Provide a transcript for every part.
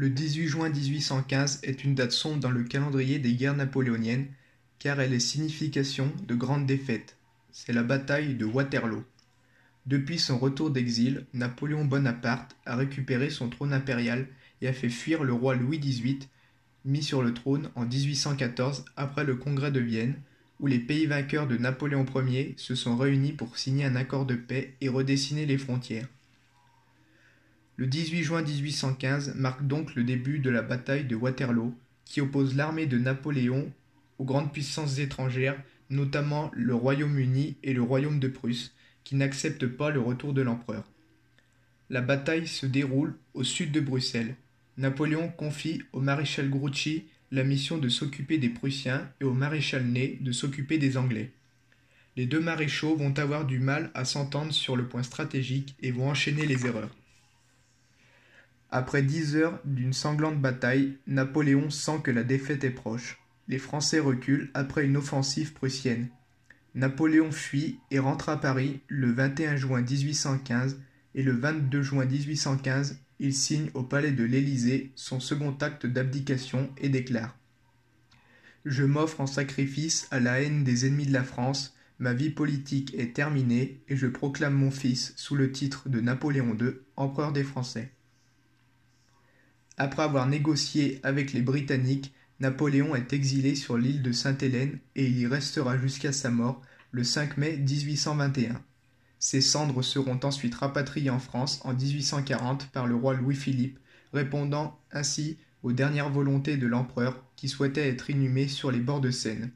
Le 18 juin 1815 est une date sombre dans le calendrier des guerres napoléoniennes, car elle est signification de grandes défaites. C'est la bataille de Waterloo. Depuis son retour d'exil, Napoléon Bonaparte a récupéré son trône impérial et a fait fuir le roi Louis XVIII, mis sur le trône en 1814 après le congrès de Vienne, où les pays vainqueurs de Napoléon Ier se sont réunis pour signer un accord de paix et redessiner les frontières. Le 18 juin 1815 marque donc le début de la bataille de Waterloo, qui oppose l'armée de Napoléon aux grandes puissances étrangères, notamment le Royaume-Uni et le Royaume de Prusse, qui n'acceptent pas le retour de l'empereur. La bataille se déroule au sud de Bruxelles. Napoléon confie au maréchal Grouchy la mission de s'occuper des Prussiens et au maréchal Ney de s'occuper des Anglais. Les deux maréchaux vont avoir du mal à s'entendre sur le point stratégique et vont enchaîner les erreurs. Après dix heures d'une sanglante bataille, Napoléon sent que la défaite est proche. Les Français reculent après une offensive prussienne. Napoléon fuit et rentre à Paris le 21 juin 1815 et le 22 juin 1815, il signe au palais de l'Élysée son second acte d'abdication et déclare Je m'offre en sacrifice à la haine des ennemis de la France, ma vie politique est terminée et je proclame mon fils sous le titre de Napoléon II, empereur des Français. Après avoir négocié avec les Britanniques, Napoléon est exilé sur l'île de Sainte-Hélène et il y restera jusqu'à sa mort le 5 mai 1821. Ses cendres seront ensuite rapatriées en France en 1840 par le roi Louis-Philippe, répondant ainsi aux dernières volontés de l'empereur qui souhaitait être inhumé sur les bords de Seine.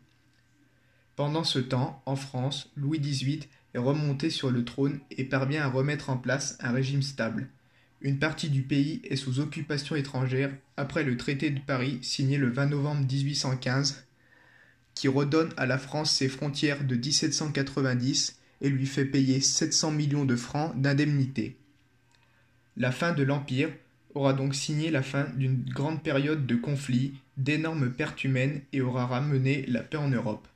Pendant ce temps, en France, Louis XVIII est remonté sur le trône et parvient à remettre en place un régime stable. Une partie du pays est sous occupation étrangère après le traité de Paris signé le 20 novembre 1815 qui redonne à la France ses frontières de 1790 et lui fait payer 700 millions de francs d'indemnité. La fin de l'Empire aura donc signé la fin d'une grande période de conflits, d'énormes pertes humaines et aura ramené la paix en Europe.